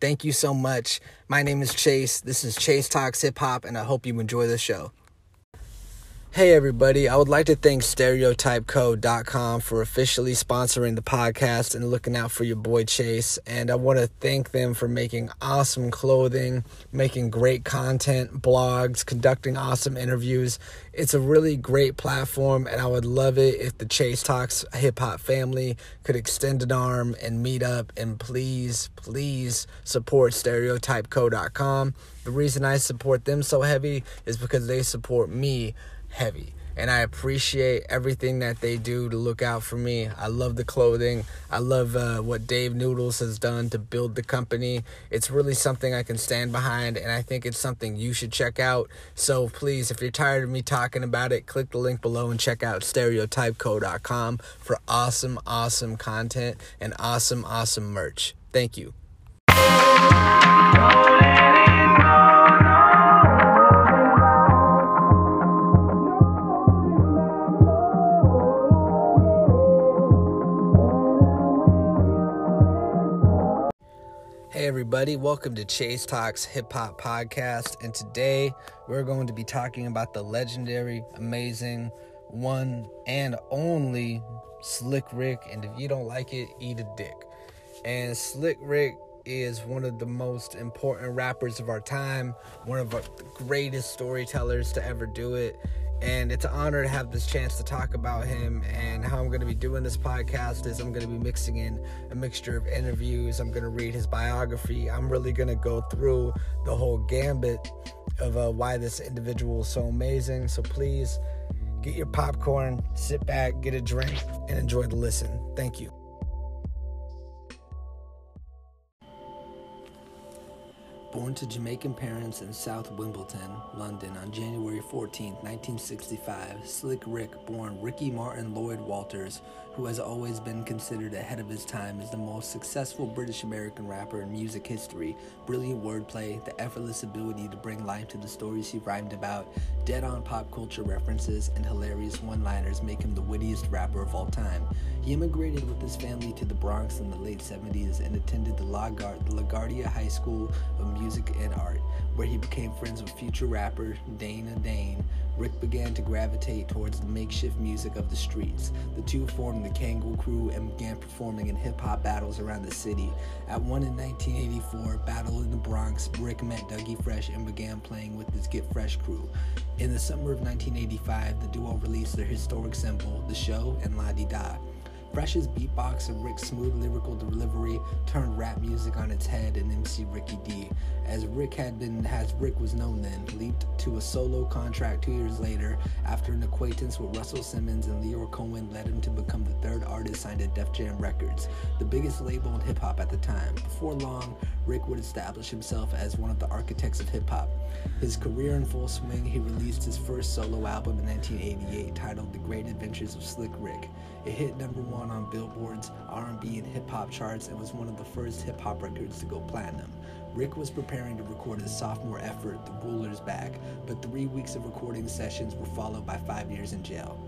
Thank you so much. My name is Chase. This is Chase Talks Hip Hop, and I hope you enjoy the show. Hey, everybody. I would like to thank StereotypeCode.com for officially sponsoring the podcast and looking out for your boy Chase. And I want to thank them for making awesome clothing, making great content, blogs, conducting awesome interviews. It's a really great platform, and I would love it if the Chase Talks hip hop family could extend an arm and meet up. And please, please support StereotypeCo.com. The reason I support them so heavy is because they support me heavy. And I appreciate everything that they do to look out for me. I love the clothing. I love uh, what Dave Noodles has done to build the company. It's really something I can stand behind, and I think it's something you should check out. So please, if you're tired of me talking about it, click the link below and check out stereotypeco.com for awesome, awesome content and awesome, awesome merch. Thank you. Everybody, welcome to Chase Talks Hip Hop Podcast. And today we're going to be talking about the legendary, amazing, one and only Slick Rick. And if you don't like it, eat a dick. And Slick Rick is one of the most important rappers of our time, one of the greatest storytellers to ever do it and it's an honor to have this chance to talk about him and how i'm going to be doing this podcast is i'm going to be mixing in a mixture of interviews. I'm going to read his biography. I'm really going to go through the whole gambit of uh, why this individual is so amazing. So please get your popcorn sit back get a drink and enjoy the listen. Thank you Born to Jamaican parents in South Wimbledon, London on January 14, 1965, Slick Rick, born Ricky Martin Lloyd Walters, who has always been considered ahead of his time as the most successful British American rapper in music history. Brilliant wordplay, the effortless ability to bring life to the stories he rhymed about, dead on pop culture references, and hilarious one liners make him the wittiest rapper of all time. He immigrated with his family to the Bronx in the late 70s and attended the LaGuardia High School of Music and Art, where he became friends with future rapper Dana Dane. Rick began to gravitate towards the makeshift music of the streets. The two formed the Kangol Crew and began performing in hip hop battles around the city. At one in 1984, Battle in the Bronx, Rick met Dougie Fresh and began playing with his Get Fresh crew. In the summer of 1985, the duo released their historic single, The Show and La Di Da. Fresh's beatbox and Rick's smooth lyrical delivery turned rap music on its head and MC Ricky D. As Rick had been, as Rick was known then, leaped to a solo contract two years later after an acquaintance with Russell Simmons and Lyor Cohen led him to become the third artist signed to Def Jam Records, the biggest label in hip hop at the time. Before long, Rick would establish himself as one of the architects of hip hop. His career in full swing, he released his first solo album in 1988 titled The Great Adventures of Slick Rick. It hit number one on Billboard's R&B and hip hop charts and was one of the first hip hop records to go platinum. Rick was preparing to record his sophomore effort, The Ruler's Back, but three weeks of recording sessions were followed by five years in jail.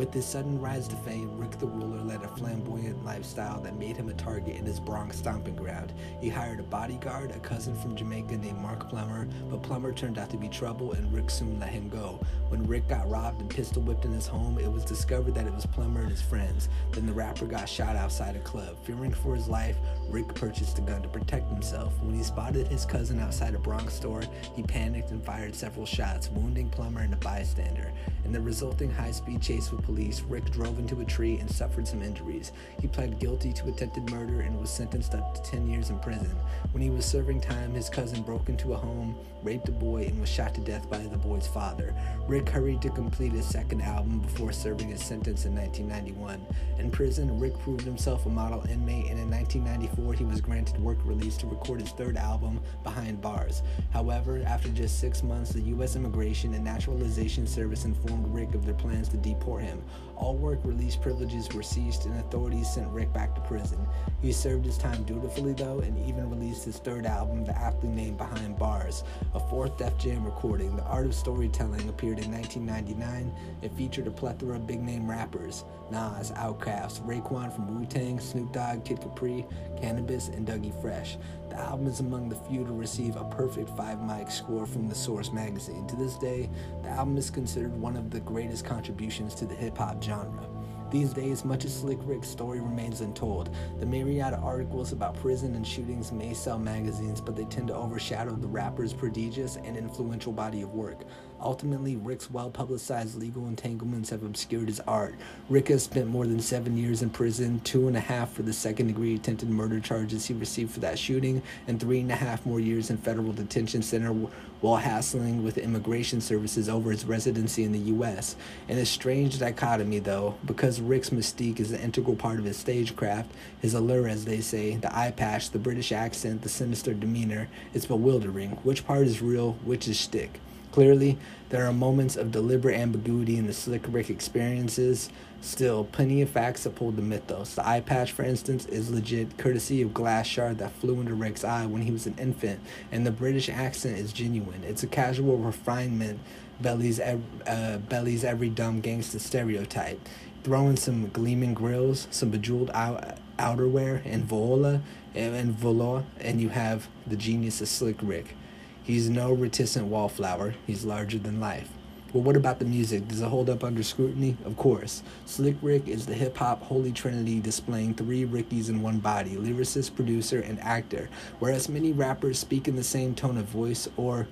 With his sudden rise to fame, Rick the Ruler led a flamboyant lifestyle that made him a target in his Bronx stomping ground. He hired a bodyguard, a cousin from Jamaica named Mark Plummer, but Plummer turned out to be trouble and Rick soon let him go. When Rick got robbed and pistol whipped in his home, it was discovered that it was Plummer and his friends. Then the rapper got shot outside a club. Fearing for his life, Rick purchased a gun to protect himself. When he spotted his cousin outside a Bronx store, he panicked and fired several shots, wounding Plummer and a bystander. In the resulting high speed chase with police, Rick drove into a tree and suffered some injuries. He pled guilty to attempted murder and was sentenced up to 10 years in prison. When he was serving time, his cousin broke into a home, raped a boy, and was shot to death by the boy's father. Rick hurried to complete his second album before serving his sentence in 1991. In prison, Rick proved himself a model inmate, and in 1994, he was granted work release to record his third album, Behind Bars. However, after just six months, the U.S. Immigration and Naturalization Service informed Rick of their plans to deport him. All work release privileges were ceased, and authorities sent Rick back to prison. He served his time dutifully, though, and even released his third album, the aptly named Behind Bars. A fourth Def Jam recording, The Art of Storytelling, appeared in 1999. It featured a plethora of big name rappers Nas, Outkast, Raekwon from Wu Tang, Snoop Dogg, Kid Capri, Canibus, and Dougie Fresh. The album is among the few to receive a perfect 5 mic score from the Source magazine. To this day, the album is considered one of the greatest contributions to the hip hop genre. These days, much of Slick Rick's story remains untold. The myriad of articles about prison and shootings may sell magazines, but they tend to overshadow the rapper's prodigious and influential body of work. Ultimately, Rick's well publicized legal entanglements have obscured his art. Rick has spent more than seven years in prison, two and a half for the second degree attempted murder charges he received for that shooting, and three and a half more years in federal detention center while hassling with immigration services over his residency in the U.S. In a strange dichotomy, though, because Rick's mystique is an integral part of his stagecraft, his allure, as they say, the eye patch, the British accent, the sinister demeanor, it's bewildering. Which part is real, which is shtick? Clearly, there are moments of deliberate ambiguity in the Slick Rick experiences. Still, plenty of facts uphold the mythos. The eye patch, for instance, is legit, courtesy of glass shard that flew into Rick's eye when he was an infant, and the British accent is genuine. It's a casual refinement, bellies, uh, bellies every dumb gangster stereotype. Throw in some gleaming grills, some bejeweled out- outerwear, and voila, and, and voila, and you have the genius of Slick Rick. He's no reticent wallflower, he's larger than life. But what about the music? Does it hold up under scrutiny? Of course. Slick Rick is the hip hop holy trinity displaying three Rickies in one body lyricist, producer, and actor. Whereas many rappers speak in the same tone of voice or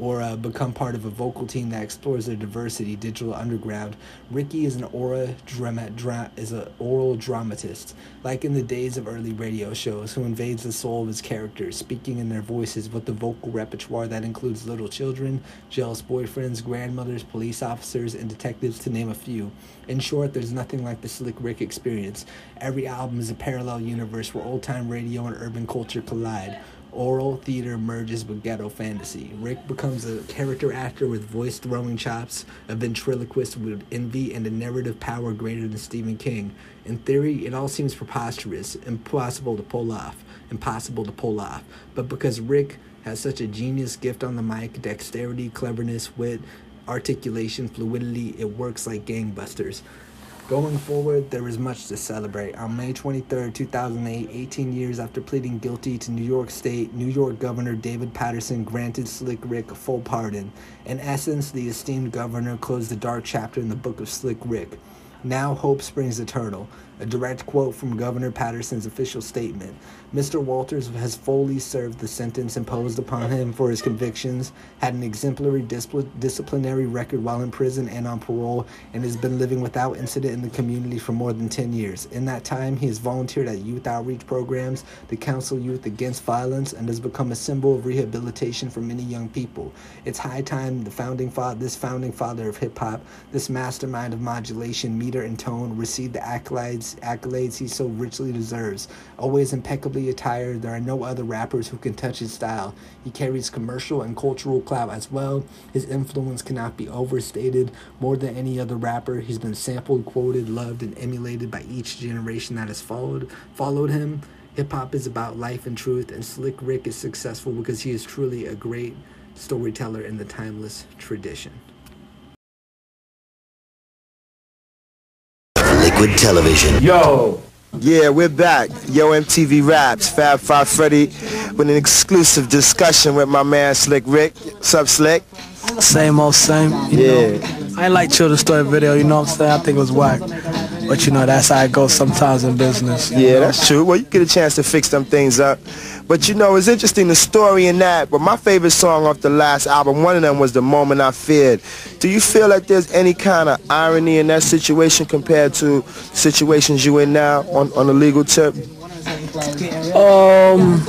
or uh, become part of a vocal team that explores their diversity. Digital Underground. Ricky is an aura drama, dra- is an oral dramatist, like in the days of early radio shows, who invades the soul of his characters, speaking in their voices with the vocal repertoire that includes little children, jealous boyfriends, grandmothers, police officers, and detectives, to name a few. In short, there's nothing like the Slick Rick experience. Every album is a parallel universe where old time radio and urban culture collide oral theater merges with ghetto fantasy. Rick becomes a character actor with voice throwing chops, a ventriloquist with envy, and a narrative power greater than Stephen King. In theory, it all seems preposterous, impossible to pull off, impossible to pull off. But because Rick has such a genius gift on the mic, dexterity, cleverness, wit, articulation, fluidity, it works like gangbusters. Going forward, there is much to celebrate. On May 23, 2008, 18 years after pleading guilty to New York State, New York Governor David Paterson granted Slick Rick a full pardon. In essence, the esteemed governor closed the dark chapter in the book of Slick Rick. Now hope springs eternal. A direct quote from Governor Paterson's official statement. Mr. Walters has fully served the sentence imposed upon him for his convictions, had an exemplary discipl- disciplinary record while in prison and on parole, and has been living without incident in the community for more than 10 years. In that time, he has volunteered at youth outreach programs to counsel youth against violence and has become a symbol of rehabilitation for many young people. It's high time the founding father, this founding father of hip hop, this mastermind of modulation, meter, and tone, received the accolades accolades he so richly deserves. Always impeccably attired, there are no other rappers who can touch his style. He carries commercial and cultural clout as well. His influence cannot be overstated. More than any other rapper, he's been sampled, quoted, loved, and emulated by each generation that has followed followed him. Hip hop is about life and truth, and Slick Rick is successful because he is truly a great storyteller in the timeless tradition. Liquid Television. Yo. Yeah, we're back. Yo MTV Raps, Fab Five Freddy, with an exclusive discussion with my man Slick Rick. What's up, Slick? Same old same. You yeah. Know, I ain't like Children's Story video, you know what I'm saying? I think it was whack. But you know, that's how it goes sometimes in business. Yeah, know? that's true. Well, you get a chance to fix them things up. But you know, it's interesting the story in that. But my favorite song off the last album, one of them was "The Moment I Feared." Do you feel like there's any kind of irony in that situation compared to situations you in now on on the legal tip? Um,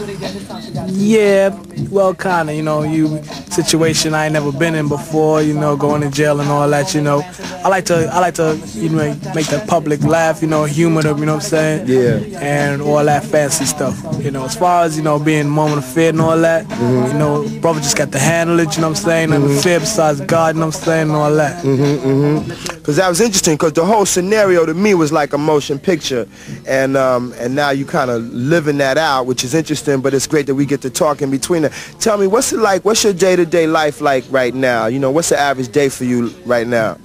yeah, well, kind of, you know, you situation I ain't never been in before, you know, going to jail and all that, you know. I like to, I like to, you know, make the public laugh, you know, humor them, you know what I'm saying? Yeah. And all that fancy stuff, you know. As far as, you know, being moment of fear and all that, mm-hmm. you know, brother just got to handle it, you know what I'm saying? And mm-hmm. the fear besides God, you know what I'm saying, and all that. Mm-hmm, mm-hmm. Cause that was interesting, because the whole scenario to me was like a motion picture, and um, and now you kind of living that out, which is interesting. But it's great that we get to talk in between it. Tell me, what's it like? What's your day-to-day life like right now? You know, what's the average day for you right now?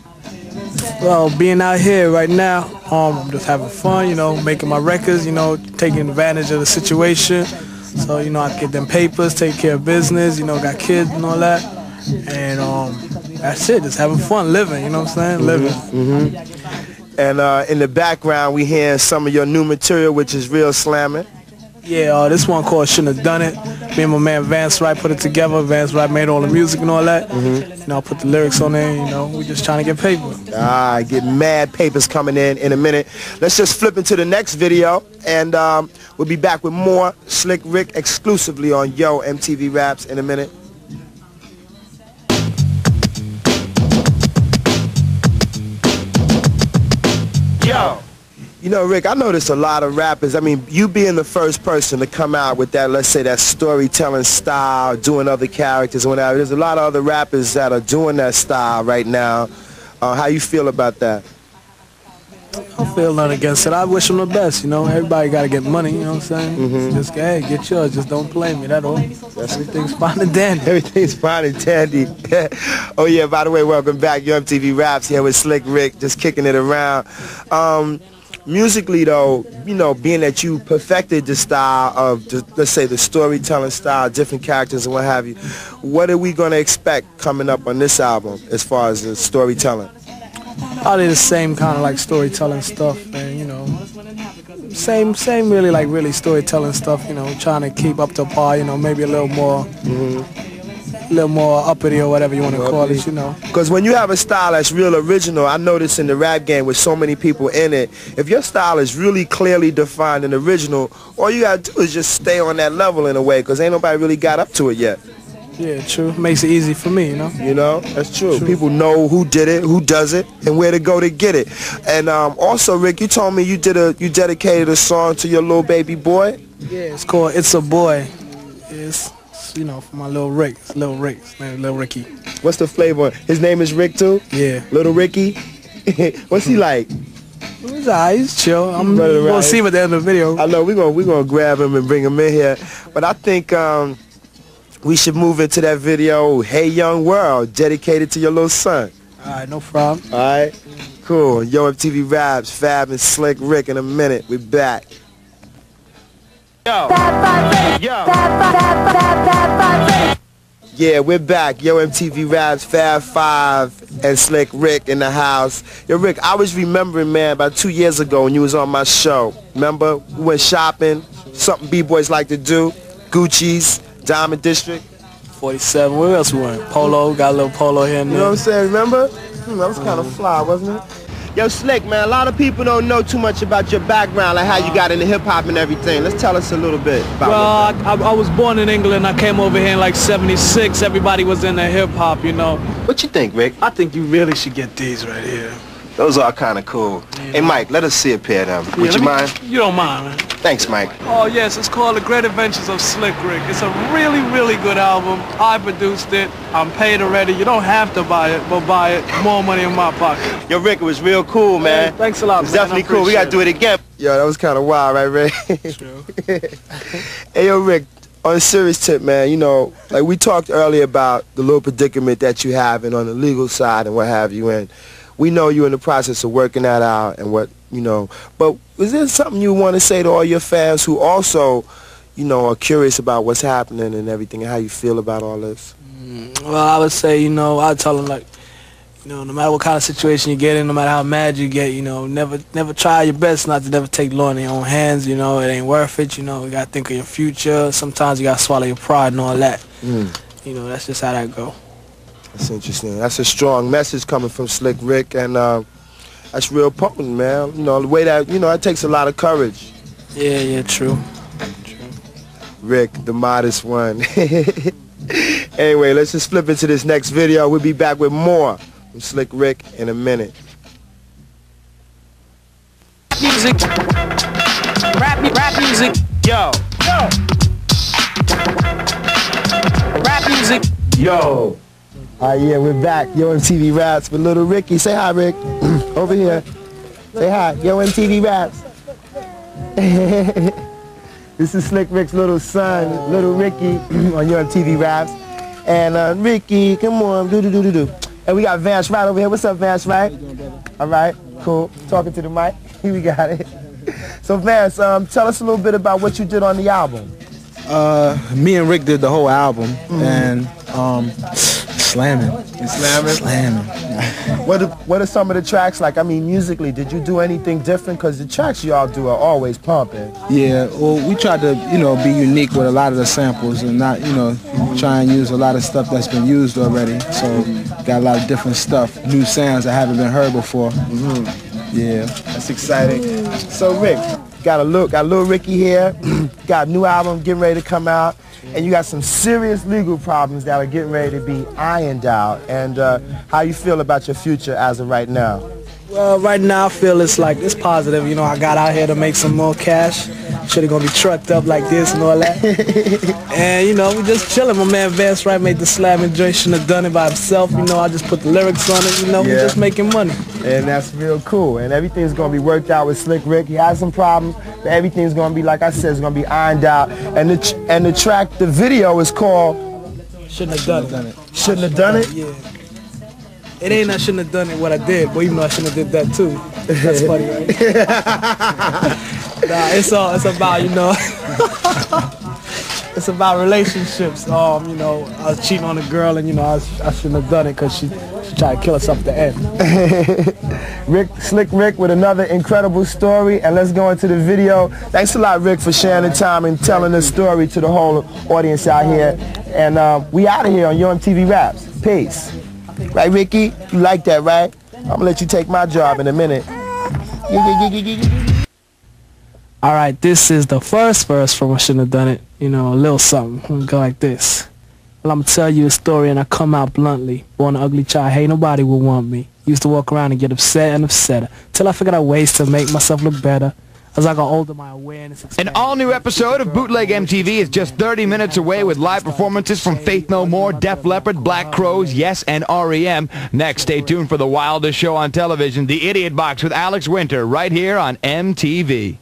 Well, being out here right now, um, I'm just having fun, you know, making my records, you know, taking advantage of the situation. So, you know, I get them papers, take care of business, you know, got kids and all that. And um, that's it, just having fun, living, you know what I'm saying? Living. Mm-hmm. mm-hmm. And uh, in the background, we hear some of your new material, which is real slamming. Yeah, uh, this one called Shouldn't Have Done It. Me and my man Vance Wright put it together. Vance Wright made all the music and all that. Mm-hmm. You know, I put the lyrics on there. You know, we just trying to get paper. Ah, get mad papers coming in in a minute. Let's just flip into the next video, and um, we'll be back with more Slick Rick exclusively on Yo MTV Raps in a minute. You know, Rick, I notice a lot of rappers. I mean, you being the first person to come out with that, let's say, that storytelling style, doing other characters whatever. There's a lot of other rappers that are doing that style right now. Uh, how you feel about that? I feel nothing against it. I wish them the best. You know, everybody got to get money. You know what I'm saying? Mm-hmm. Just hey, get yours. Just don't play me. That all. That's Everything's fine and dandy. Everything's fine and dandy. oh yeah. By the way, welcome back. Yo MTV Raps here with Slick Rick, just kicking it around. Um, musically though, you know, being that you perfected the style of, the, let's say, the storytelling style, different characters and what have you, what are we going to expect coming up on this album as far as the storytelling? Probably the same kind of like storytelling stuff and, you know, same, same really like really storytelling stuff, you know, trying to keep up to par, you know, maybe a little more. Mm-hmm little more uppity or whatever you want to call it, you know. Because when you have a style that's real original, I notice in the rap game with so many people in it, if your style is really clearly defined and original, all you got to do is just stay on that level in a way because ain't nobody really got up to it yet. Yeah, true. Makes it easy for me, you know. You know, that's true. true. People know who did it, who does it, and where to go to get it. And um, also, Rick, you told me you did a you dedicated a song to your little baby boy. Yeah, it's called "It's a Boy." You know, for my little Rick. It's little Rick. His name is Little Ricky. What's the flavor? His name is Rick too? Yeah. Little Ricky? What's he like? He's alright, he's chill. I'm gonna see him at the end of the video. I know we're gonna we're gonna grab him and bring him in here. But I think um, we should move into that video, Hey Young World, dedicated to your little son. Alright, no problem. Alright. Cool. Yo MTV Raps, Fab and Slick Rick in a minute. We back. Yo. Yo. Yeah, we're back. Yo, MTV Raps, Fab Five, and Slick Rick in the house. Yo, Rick, I was remembering, man, about two years ago when you was on my show. Remember? We went shopping, something B-boys like to do. Gucci's, Diamond District. 47. Where else we went? Polo, got a little polo here and there. You know what I'm saying? Remember? Hmm, that was kind of fly, wasn't it? Yo, Slick, man, a lot of people don't know too much about your background, like how you got into hip-hop and everything. Let's tell us a little bit about Well, I, I, was born in England. I came over here in like 76. Everybody was into hip-hop, you know. What you think, Rick? I think you really should get these right here. Those are kind of cool. Yeah. Hey, Mike, let us see a pair of them. Would you me, mind? You don't mind, man. Thanks, Mike. Oh, yes, it's called The Great Adventures of Slick Rick. It's a really, really good album. I produced it. I'm paid already. You don't have to buy it, but buy it. More money in my pocket. Yo, Rick, it was real cool, man. Hey, thanks a lot, It's definitely cool. We got to do it again. Yo, that was kind of wild, right, Rick? True. hey, yo, Rick, on a serious tip, man, you know, like we talked earlier about the little predicament that you have and on the legal side and what have you, and we know you're in the process of working that out and what, you know. But is there something you want to say to all your fans who also, you know, are curious about what's happening and everything and how you feel about all this? Mm, well, I would say, you know, I tell them like, You know, no matter what kind of situation you get in, no matter how mad you get, you know, never never try your best not to never take law in your own hands. You know, it ain't worth it. You know, you gotta think of your future. Sometimes you gotta swallow your pride and all that. Mm. You know, that's just how that go. That's interesting. That's a strong message coming from Slick Rick, and uh, that's real potent, man. You know, the way that you know, it takes a lot of courage. Yeah, yeah, true. True. Rick, the modest one. anyway, let's just flip into this next video. We'll be back with more from Slick Rick in a minute. Music. Rap, rap music. Yo. Yo. Rap music. Yo. All right, yeah, we're back. Yo MTV Raps with Little Ricky. Say hi, Rick. Over here. Say hi. Yo MTV Raps. this is Slick Rick's little son, Little Ricky, on Yo MTV Raps. And uh, Ricky, come on, do do do do do. And we got Vance Wright over here. What's up, Vance Wright? All right, cool. Talking to the mic. Here we got it. So Vance, um, tell us a little bit about what you did on the album. Uh, me and Rick did the whole album, mm -hmm. and um, slamming. You slamming? Slamming. what, are, what are some of the tracks like? I mean, musically, did you do anything different? Because the tracks y'all do are always pumping. Yeah, well, we tried to, you know, be unique with a lot of the samples and not, you know, try and use a lot of stuff that's been used already. So got a lot of different stuff, new sounds that haven't been heard before. Mm -hmm. Yeah. That's exciting. So, Rick, got a look, got a little Ricky here, got a new album getting ready to come out and you got some serious legal problems that are getting ready to be ironed out. And uh, how you feel about your future as of right now? Well, right now I feel it's like it's positive. You know, I got out here to make some more cash. Should have gonna be trucked up like this and all that. and you know, we just chilling. My man Vance Wright made the slam and Dre shouldn't have done it by himself. You know, I just put the lyrics on it. You know, yeah. we just making money. And that's real cool. And everything's gonna be worked out with Slick Rick. He has some problems, but everything's gonna be like I said, it's gonna be ironed out. And the and the track, the video is called Shouldn't have done, done it. Shouldn't have done it. Yeah. It ain't I shouldn't have done it what I did, but even though I shouldn't have did that too. That's funny, right? Nah, it's all it's about you know. it's about relationships. Um, you know, I was cheating on a girl, and you know, I, was, I shouldn't have done it because she she tried to kill herself at the end. Rick, Slick Rick, with another incredible story, and let's go into the video. Thanks a lot, Rick, for sharing the time and telling the story to the whole audience out here. And uh, we out of here on Yo MTV Raps. Peace. Right, Ricky? You like that, right? I'm gonna let you take my job in a minute. All right, this is the first verse from I Shouldn't Have Done It. You know, a little something. We'll go like this. Well, I'm to tell you a story and I come out bluntly. Born an ugly child, hey, nobody will want me. Used to walk around and get upset and upset till I figured out ways to make myself look better. As I got older, my awareness expanded. An all-new episode of Bootleg MTV is just 30 minutes away with live performances from Faith No More, Def Leppard, Black Crowes, Yes, and REM. Next, stay tuned for the wildest show on television, The Idiot Box with Alex Winter, right here on MTV.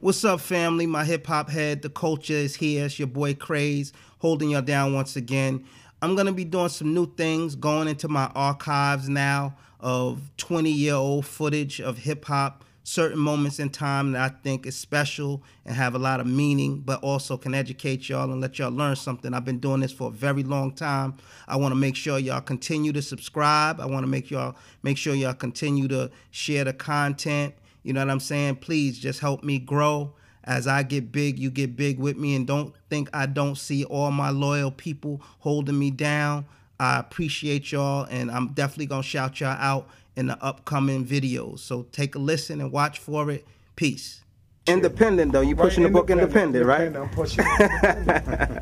What's up, family? My hip hop head, the culture is here. It's your boy Craze, holding y'all down once again. I'm gonna be doing some new things, going into my archives now of 20 year old footage of hip hop, certain moments in time that I think is special and have a lot of meaning, but also can educate y'all and let y'all learn something. I've been doing this for a very long time. I want to make sure y'all continue to subscribe. I want to make y'all make sure y'all continue to share the content you know what I'm saying? Please just help me grow. As I get big, you get big with me. And don't think I don't see all my loyal people holding me down. I appreciate y'all, and I'm definitely going to shout y'all out in the upcoming videos. So take a listen and watch for it. Peace. Independent though, you pushing right, the book independent, independent, right? I'm pushing.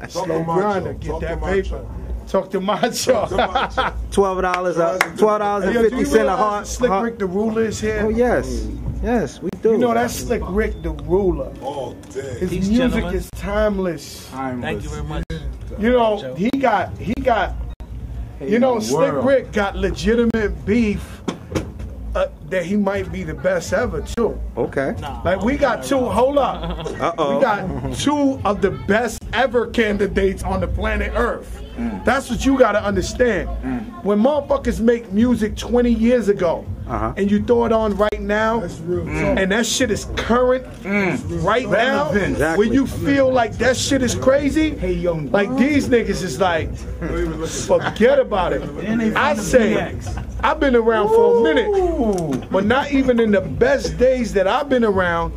Slow grinder, get that paper. Talk to Macho. Twelve dollars, uh, twelve dollars and fifty cent a heart. Slick Rick the ruler is here. Oh yes. Yes, we do. You know that's Slick Rick the ruler. Oh, damn. His Peace, music gentlemen. is timeless. timeless. Thank you very much. You know, he got he got you know, Slick Rick got legitimate beef uh, that he might be the best ever too. Okay. Like we got two. Hold up. Uh oh. We got two of the best ever candidates on the planet Earth. Mm. That's what you got to understand. Mm. When motherfuckers make music 20 years ago, Uh-huh. and you throw it on right now, and that shit is current right now, Exactly. when you feel like that shit is crazy, like these niggas is like, forget about it. I say, I've been around for a minute, but not even in the best days that I've been around.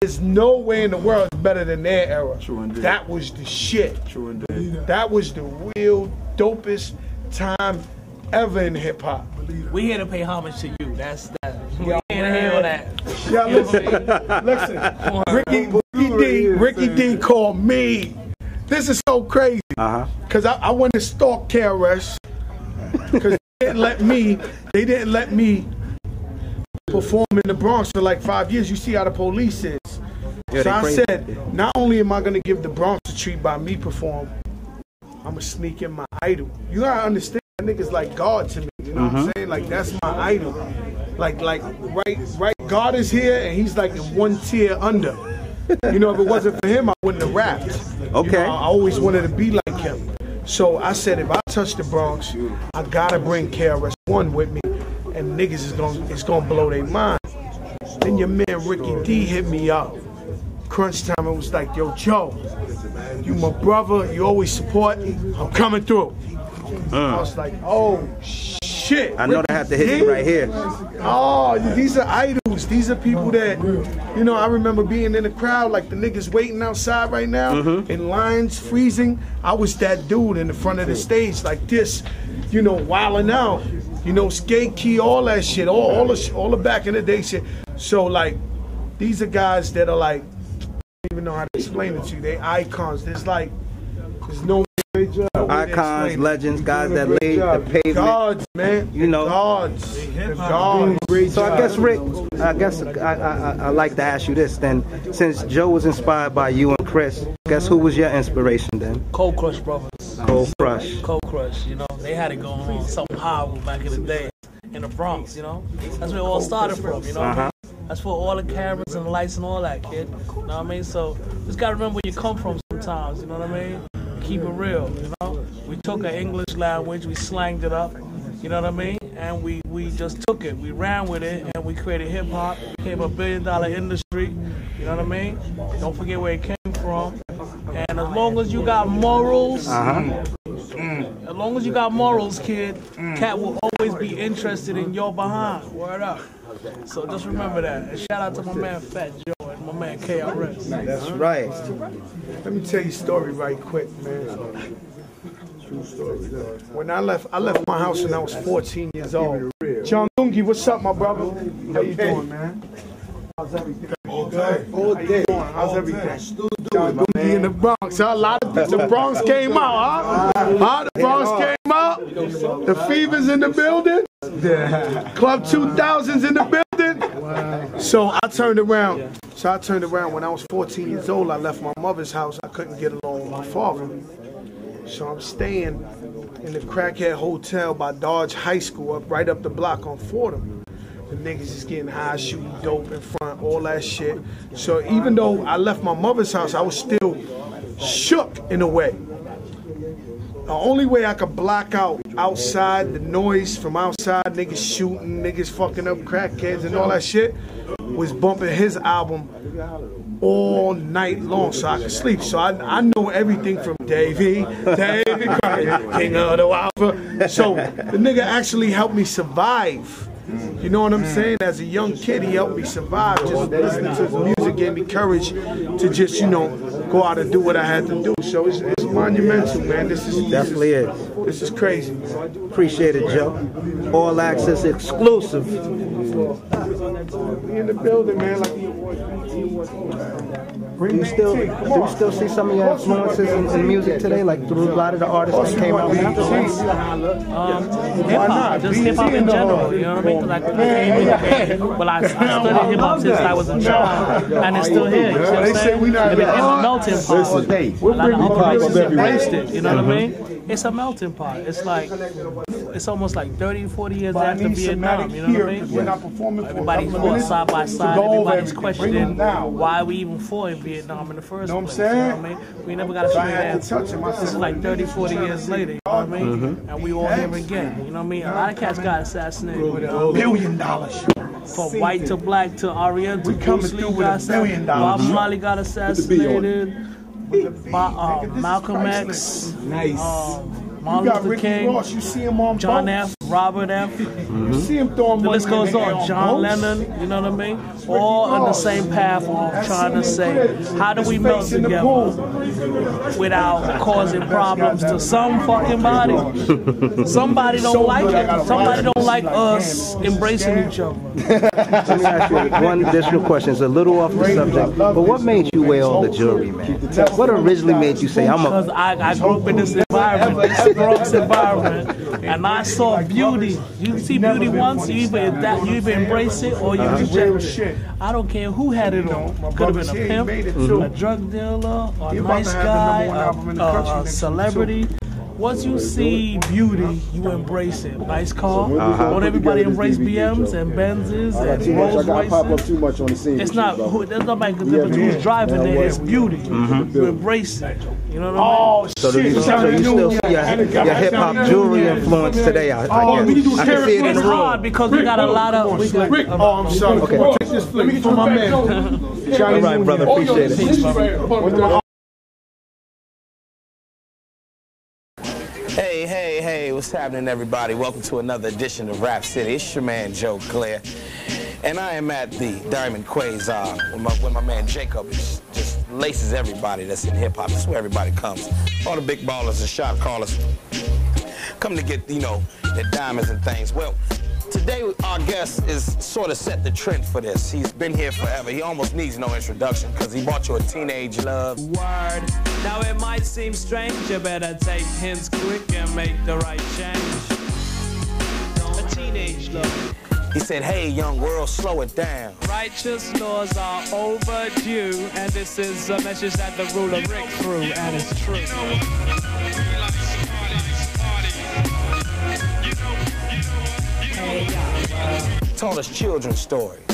There's no way in the world it's better than their era. That was the shit. True indeed. That was the real dopest time ever in hip hop. We here to pay homage to you. That's that. We here to hear that. Yeah, listen, listen. Ricky, Ricky D, Ricky D called me. This is so crazy. Uh huh. Cause I, I went to stalk KRS. Cause they didn't let me. They didn't let me perform in the Bronx for like five years. You see how the police is. Yeah, so I said, not only am I gonna give the Bronx a treat by me perform, I'm gonna sneak in my idol. You gotta understand, that nigga's like God to me. You know what I'm mm-hmm. saying? Like that's my idol. Like like right right. God is here and he's like in one tier under. You know, if it wasn't for him, I wouldn't have rapped. You Okay. know, I always wanted to be like him. So I said, if I touch the Bronx, I gotta bring KRS One with me, and niggas is gonna it's gonna blow their mind. Then your man Ricky D hit me up. Crunch time, it was like, yo, Joe, you my brother, you always support. Me. I'm coming through. I was like, oh shit. I know they have to hit you right here. Oh, these are idols. These are people that, you know, I remember being in the crowd, like the niggas waiting outside right now, Mm-hmm. in lines, freezing. I was that dude in the front of the stage, like this, you know, wilding out. You know, skate key, all that shit, all, all the all the back in the day shit. So like, these are guys that are like, I don't even know how to explain it to you. They icons. There's like, there's no way to Icons, legends, guys that laid the pavement. Gods, man. You know. Gods. The gods. So I guess Rick, I guess I, I, I, I like to ask you this then. Since Joe was inspired by you and Chris, guess who was your inspiration then? Cold Crush Brothers. Cold Crush. Cold Crush, you know, they had it going on, something horrible back in the day in the Bronx, you know. That's where it all started from, you know. what I mean? That's for all the cameras and the lights and all that, kid. You know what I mean? So just gotta remember where you come from sometimes, you know what I mean? Keep it real, you know. We took an English language, we slanged it up, you know what I mean? And we, we just took it, we ran with it, and we created hip hop, became a billion dollar industry, you know what I mean? Don't forget where it came from. And as long as you got morals, Uh-huh. as long as you got morals, kid, Cat will always be interested in your behind. Word up. So just remember that. And shout out to my man Fat Joe and my man KRS. That's right. Let me tell you a story right quick, man. True story. When I left, I left my house when I was 14 years old. John Gungi, what's up, my brother? How you doing, man? How's everything? All day. All day. How's everything? John Gungi in the Bronx. Huh? A lot of the Bronx came out, huh? Huh? The Bronx came out. The Fever's in the building. Club 2000's in the building. So I turned around. So I turned around when I was 14 years old. I left my mother's house. I couldn't get along with my father. So I'm staying in the crackhead hotel by Dodge High School, up right up the block on Fordham. The niggas is getting high, shooting dope in front, all that shit. So even though I left my mother's house, I was still shook in a way. The only way I could block out outside the noise from outside, niggas shooting, niggas fucking up crackheads and all that shit, was bumping his album all night long so I could sleep. So I, I know everything from Davey, Davey Crockett, King of the Alpha. So the nigga actually helped me survive. You know what I'm saying? As a young kid, he helped me survive. Just listening to his music gave me courage to just, you know, go out and do what I had to do. So it's, monumental, man. This is Definitely is. This is crazy. Appreciate it, Joe. All access exclusive. We in the building, man. Like Do you still do you still see some of your influences in, in music today, like through a lot of the artists that came out after us? Um, hip hop, just hip hop in general. You know what I mean? Like, I came in well, I, I studied hip hop since I was a child, and it's still here. You see what I'm saying? we not It became a melting pot. Listen, A lot of other races embraced it. You know what I mean? it's a melting pot. It's like it's almost like 30, 40 years But I after need Vietnam. somatic You know what I mean? because we're not performing for a Everybody's couple of side by to side. Everybody's. Bring questioning them down. why we even fought in Vietnam in the first Know place. You know what I mean? We never got a So I straight had to answer. touch him. This is like 30, 40 years later. You know what I mean? Mhm. And we all here again. You know what I mean? A lot of cats got assassinated. You know what I mean? Billion dollars. From white to black to Oriental. We coming Bruce Lee through with got a billion assassinated. dollars. Bob Marley got assassinated. By, uh, Malcolm X. Nice. Um, You Martin got Luther Ricky King. Ross. You see him on John boats. F. Robert F. You see him throwing The money list goes in the air on. on John boats. Lennon, you know what I mean? All on the same path of trying to say, how do we melt together without causing problems to some fucking body? Somebody don't like it. Somebody don't like us embracing each other. Let me ask you one additional question. It's a little off the subject, but what made you wear all the jewelry, man? What originally made you say, I'm a"? Because a... I, I grew up in this environment, this Bronx environment, and I saw beauty. You see beauty once, you either that you either embrace it or you Uh-huh. reject it. I don't care who had it on. Could have been a pimp, a drug dealer, a nice to have the guy, number one album in the a, a, a celebrity. Once you see beauty, you embrace it. Nice car. Uh-huh. Don't everybody embrace BMs and Benzes and too much. I Rolls got to pop up Royces? too much on the scene. It's not bro. who. There's not make a difference who's driving Yeah, there. what- It's beauty. Mhm. You embrace it. You know what I mean? So, do you, so you still see your, your hip hop jewelry influence today, I, I guess. I can see it in the room. It's hard because we got a lot of. We got, Oh, I'm sorry. Okay. Let me get you my man. All right, brother. Oh, appreciate it. Hey, hey, hey, what's happening, everybody? Welcome to another edition of Rap City. It's your man, Joe Clair. And I am at the Diamond Quasar with my, where my man Jacob is, just laces everybody that's in hip hop. That's where everybody comes. All the big ballers and shot callers come to get, you know, their diamonds and things. Well, today our guest is sort of set the trend for this. He's been here forever. He almost needs no introduction because he bought you a teenage love. Word. Now it might seem strange, you better take hints quick and make the right change. He said, hey, young world, slow it down. Righteous laws are overdue, and this is a message that the ruler Rick threw, and it's true. Told us children's stories.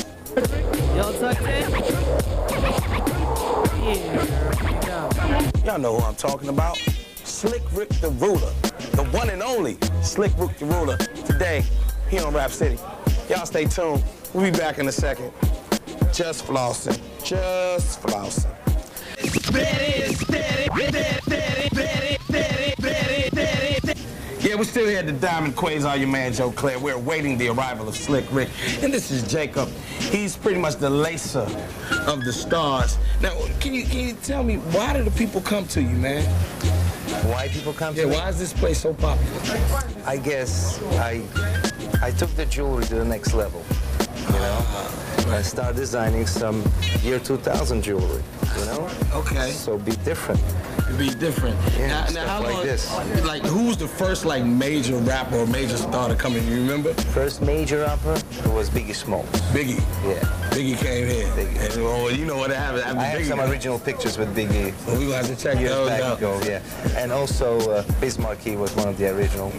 Y'all tucked in? Yeah. Y'all know who I'm talking about. Slick Rick the Ruler. The one and only Slick Rick the Ruler. Today, here on Rap City. Y'all stay tuned. We'll be back in a second. Just flossing. Just flossing. Yeah, we're still here at the Diamond Quasar, your man Joe Clair. We're awaiting the arrival of Slick Rick. And this is Jacob. He's pretty much the lacer of the stars. Now, can you can you tell me why do the people come to you, man? Why people come Yeah, to me? why is this place so popular? I guess I I took the jewelry to the next level. You know, I started designing some year 2000 jewelry. You know. Okay. So be different. Be different. Yeah, now, now how like long, this. Like, who's the first like major rapper or major star to come in? You remember? First major rapper was Biggie Smalls. Biggie. Yeah. Biggie came here. Biggie. And, well, you know what happened after I have Biggie. some original pictures with Biggie. Well, we gonna have to check those out. ago, yeah. And also uh, Biz Markie was one of the original.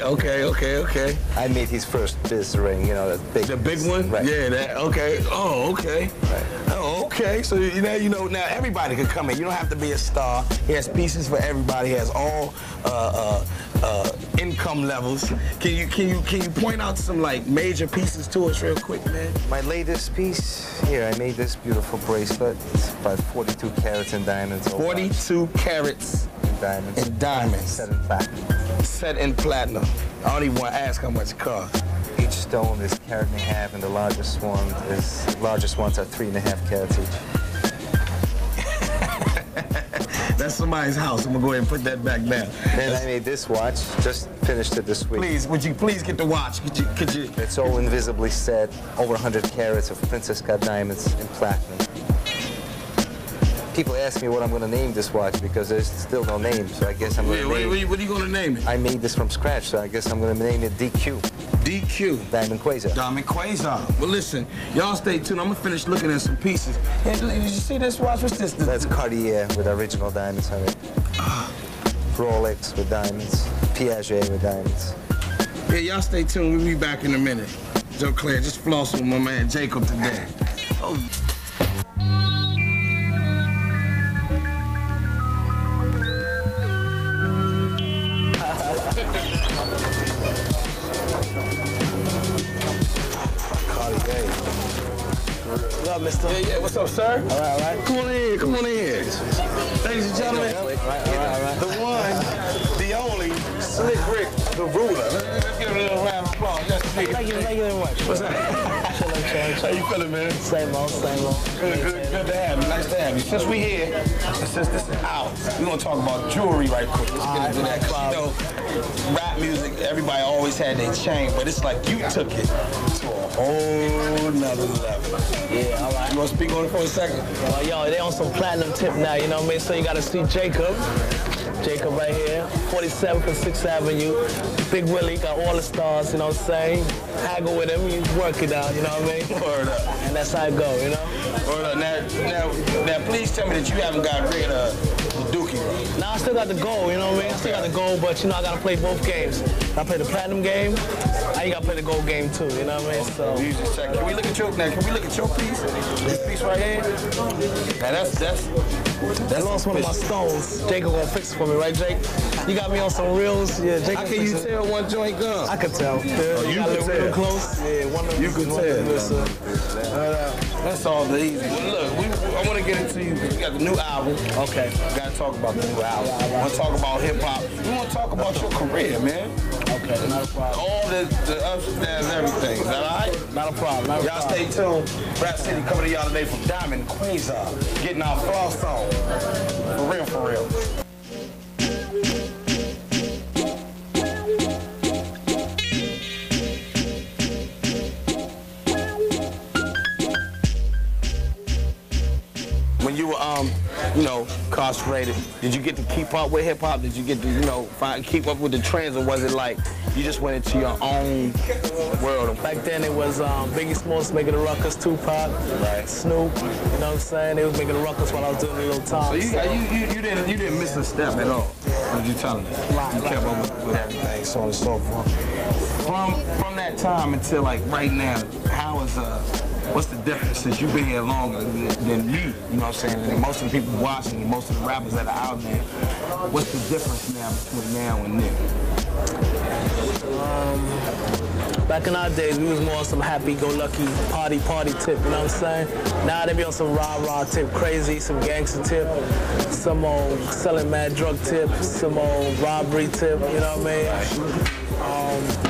Okay, okay, okay. I made his first Biz ring, you know, that big. The big one? Right. Yeah, that okay. Oh, okay. Right. Oh, okay. So you know, you know, now everybody could come in. You don't have to be a star. He has pieces for everybody. He has all uh, uh, uh, income levels. Can you can you can you point out some like major pieces to us real quick, man? My latest piece, here, I made this beautiful bracelet. It's about 42 carats in diamonds. all 42 carats in diamonds. in diamonds. Set in platinum. Set in platinum. I don't even want to ask how much it costs. Each stone is carat and a half, and the largest one is largest ones are three and a half carats each. That's somebody's house. I'm gonna go ahead and put that back down. Then I made this watch. Just finished it this week. Please, would you please get the watch? Could you could you It's all invisibly set, over 100 carats of Princess Cut diamonds in platinum. People ask me what I'm going to name this watch because there's still no name, so I guess I'm gonna. wait, name wait, what are you gonna name it? I made this from scratch, so I guess I'm going to name it DQ. DQ. Diamond Quasar. Diamond Quasar. Well, listen, y'all stay tuned. I'm gonna finish looking at some pieces. Hey, did you see this watch? What's this? That's Cartier with original diamonds on it. Ah. Rolex with diamonds, Piaget with diamonds. Yeah, y'all stay tuned. We'll be back in a minute. Joe Clair, just floss with my man Jacob today. Oh. Yeah, yeah, what's up, sir? All right, all right. Come on in, come on in. Ladies and gentlemen, All right, all right, all right. the one, the only, Slick Rick, the ruler. Let's give him a little round of applause. Yes, Thank you, thank you very much. What's chilling, How you feeling, man? Same old, same old. Good, good, good to have you. Nice to have you. Since we here, since this is out, we're gonna talk about jewelry right quick. Let's get into that. 'Cause you know, music, everybody always had their chain, but it's like you took it to a whole nother level. Yeah, all right. You wanna speak on it for a second? Well, yo, they on some platinum tip now, you know what I mean? So you gotta see Jacob. Jacob right here, 47th and 6th Avenue. Big Willie, got all the stars, you know what I'm saying? Haggle with him, you work it out, you know what I mean? Word up. And that's how it go, you know? Word up. Now, now, now, please tell me that you haven't got rid of the Dookie Rope. Now I still got the goal, you know what I mean? I still got the goal, but you know I gotta play both games. I play the platinum game, I ain't gotta play the gold game too, you know what I mean? So You just check. Can we look at your now? Can we look at your piece? This piece right here. Now that's that's I lost one of my stones. Jacob gonna fix it for me, right, Jake? You got me on some reels. Yeah, Jacob. How can you tell one joint gone? I can tell. Oh, you got can tell. real close. Yeah, one of them. You can one of tell. them uh, That's all the easy. Well, look, we, I want to get into you. You got the new album. Okay. We got to talk about the new album. We want to talk about hip hop. We want to talk about your career, man. Okay, not a problem. All the, the ups and downs, everything. Is that all right? Not a problem. Not Y'all stay tuned. Rap City coming to y'all today from Diamond Quasar. Uh, getting our floss on. For real, for real. Incarcerated, did you get to keep up with hip hop? Did you get to, you know, find, keep up with the trends, or was it like you just went into your own world? Back then it was um, Biggie Smalls making the ruckus, Tupac, Right. Snoop. You know what I'm saying? They was making the ruckus while I was doing the little So time. you, you, you, you didn't you didn't miss a step at all. What you telling me? Right, You right. kept up with, with everything, so on and so forth. From from that time until like right now, how is uh what's the difference since you've been here longer than, me? You know what I'm saying? And most of the people watching, most of the rappers that are out there, what's the difference now between now and then? Back in our days, we was more on some happy-go-lucky party party tip, you know what I'm saying? Now they be on some rah-rah tip, crazy, some gangster tip, some old selling mad drug tip, some old robbery tip, you know what I mean? Um,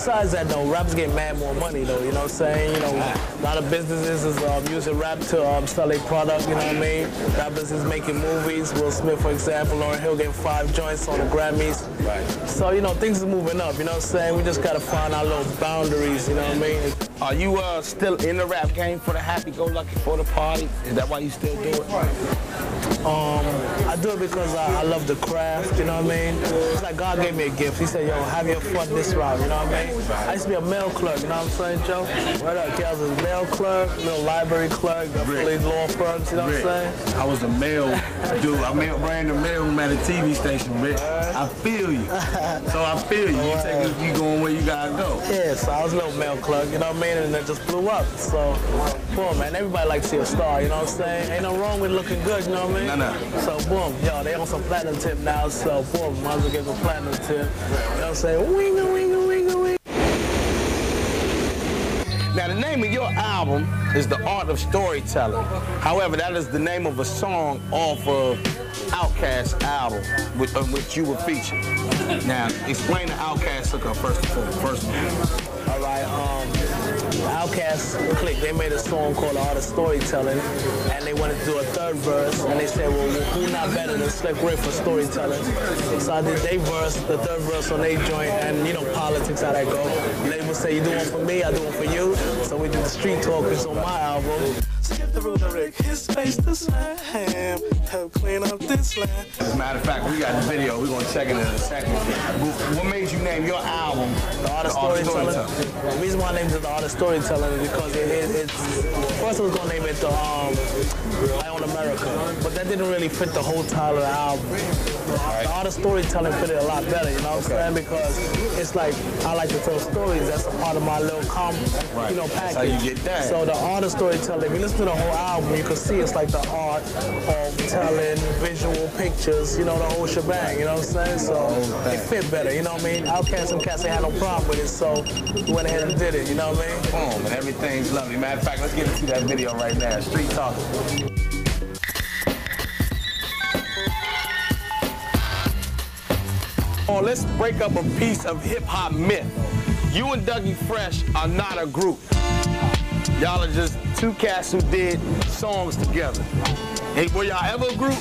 besides that though, rappers get mad more money though, you know what I'm saying? You know, a lot of businesses is um, using rap to um, sell their product, you know what I mean? Rappers is making movies, Will Smith for example, Lauryn Hill getting five joints on the Grammys. Right. So, you know, things are moving up, you know what I'm saying? We just gotta find our little boundaries, you know what I mean? Are you uh, still in the rap game for the happy-go-lucky for the party? Is that why you still do it? Um, I do it because I, I love the craft, you know what I mean? It's like God gave me a gift. He said, yo, have your fun this route, you know what I mean? I used to be a mail clerk, you know what I'm saying, Joe? Right up, I was a mail clerk, little library clerk, police law firms, you know what I'm saying? I was a mail dude. I mail, ran the mailroom at a TV station, Rick. I feel you. So I feel you. You take you going where you gotta go. Yeah, so I was a little mail clerk, you know what I mean? And it just blew up. So, boom, man, everybody likes to see a star, you know what I'm saying? Ain't no wrong with looking good, you know what I mean? No, no. So, boom, yo, they on some platinum tip now, so, boom, might as well give them platinum tip. You know what I'm saying? Winga, winga, winga, winga. Now, the name of your album is The Art of Storytelling. However, that is the name of a song off of Outkast album, with, of which you were featured. Now, explain the Outkast hookup first of all. First. All right, um, Outkast Click, they made a song called All The Art of Storytelling, and they wanted to do a third verse, and they said, well, who not better than Slick Rick for storytelling? So I did they verse, the third verse on they joint, and you know politics, how that go. Label say, you do one for me, I do one for you, so we did the street talkers on my album. Skip the ruler, his face the slam, help clean up this land. As a matter of fact, we got the video. We're going to check it in a second. What made you name your album The art of storytelling. The reason why I named it the art of storytelling is because it, it, it's first I was gonna name it the um I Own America, but that didn't really fit the whole title of the album. The art of storytelling fit it a lot better, you know what I'm saying? Because it's like I like to tell stories. That's a part of my little com, Right. you know, That's package. how you get that. So the art of storytelling. If you listen to the whole album, you can see it's like the art of telling visual pictures. You know, the whole shebang. You know what I'm saying? So it fit better. You know what I mean? Outkast and Cats they had no problem with it, so we went ahead and did it. You know what I mean? Boom, and everything's lovely. Matter of fact, let's get into that video right now. Street Talk. Oh, let's break up a piece of hip hop myth. You and Dougie Fresh are not a group. Y'all are just two cats who did songs together. Hey, were y'all ever a group?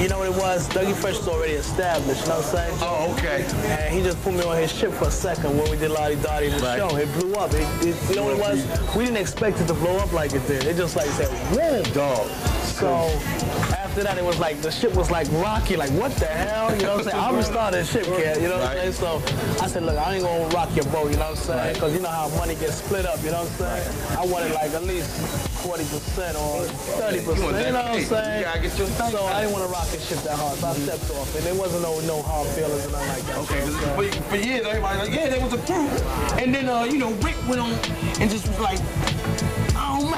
You know what it was? Dougie Fresh was already established, you know what I'm saying? Oh, okay. And he just put me on his ship for a second when we did La Di Da Di in the Right. show. It blew up. It, it, you know what it was? We didn't expect it to blow up like it did. It just like said, whoa. Dog. So after that, it was like, the ship was like rocky, like what the hell? You know what I'm saying? I'm the star of ship, kid. You know what I'm saying? So I said, look, I ain't gonna rock your boat, you know what I'm saying? Because you know how money gets split up, you know what I'm saying? I wanted like at least 40% or 30%, you, know what I'm saying? You gotta get your thing so I didn't want to rock his ship that hard, so I stepped off. And there wasn't no, no hard feelings or nothing like that. Okay, You know what I'm saying? for, for years everybody like, yeah, there was a group. And then, uh, you know, Rick went on and just was like,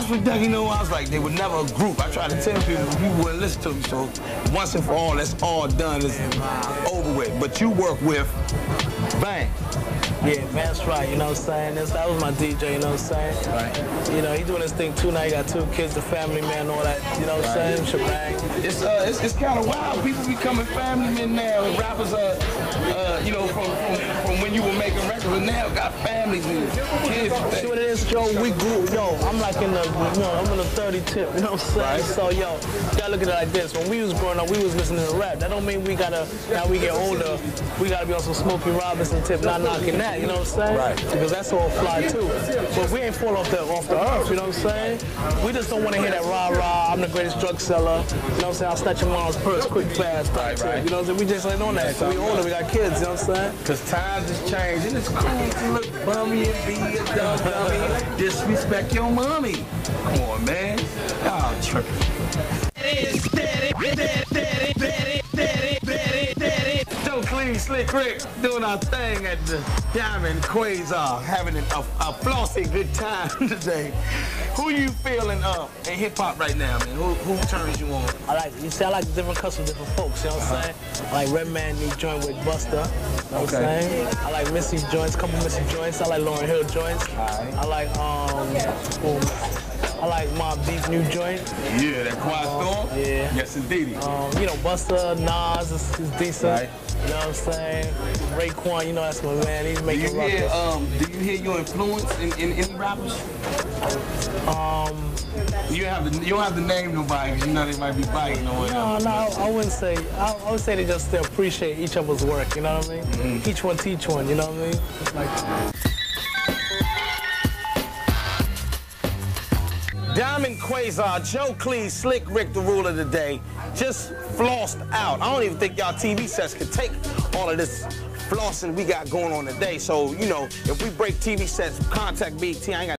You know. I was like, they were never a group. I tried to tell people, people wouldn't listen to me. So once and for all, that's all done. It's over with. But you work with Bang. Yeah, that's right, you know what I'm saying? That's, that was my DJ, you know what I'm saying? Right. You know, he's doing his thing too now. He got two kids, the family man, all that, you know what I'm Right. saying? Shebang. It's uh, it's, it's kind of wild. People becoming family men now. And rappers are, uh, you know, from, from from when you were making records, but now got families and kids. See what it is, Joe? We grew, yo, I'm like in the, you know, I'm in the 30 tip, you know what I'm saying? Right. So, yo, gotta look at it like this. When we was growing up, we was listening to rap. That don't mean we gotta, now we get older, we gotta be on some Smokey Robinson tip, not knocking that, you know what I'm saying? Right. Because that's all fly too. But we ain't fall off the, off the earth, you know what I'm saying? We just don't wanna hear that rah rah, I'm the greatest drug seller, you know what I'm saying? I'll snatch your mom's purse quick, fast, type right. you know what I'm saying? We just ain't on that. We older, we got kids, you know what I'm saying? Cause times has changed and it's cool to look bummy and be a dumb dummy. Disrespect your mommy. Come on, man. Y'all tripping. Joe Slick Rick, doing our thing at the Diamond Quasar, having a, a, a flossy good time today. Who you feeling uh, in hip hop right now, man? Who, who turns you on? I like you see I like different cuts from different folks, you know what I'm saying? I like Redman new joint with Buster, you know what I'm Okay. saying? I like Missy joints, couple Missy joints, I like Lauryn Hill joints. I like um I like Mobb Deep new joint. Yeah, that Quiet Storm? Yeah. Yes, indeed. Um, you know, Buster, Nas is, is decent. Right. You know what I'm saying? Raekwon, you know that's my man. He's making. Do you hear records. um do you hear your influence in, in any rappers? Um You don't have to you don't have to name nobody 'cause you know they might be biting or No, whatever. no, no, I wouldn't say. I, I would say they just they appreciate each other's work. You know what I mean? Mm-hmm. Each one teach one. You know what I mean? It's like. Diamond Quasar, Joe Clair, Slick Rick, the ruler of the day, just flossed out. I don't even think y'all TV sets could take all of this flossing we got going on today. So, you know, if we break TV sets, contact BT. I ain't got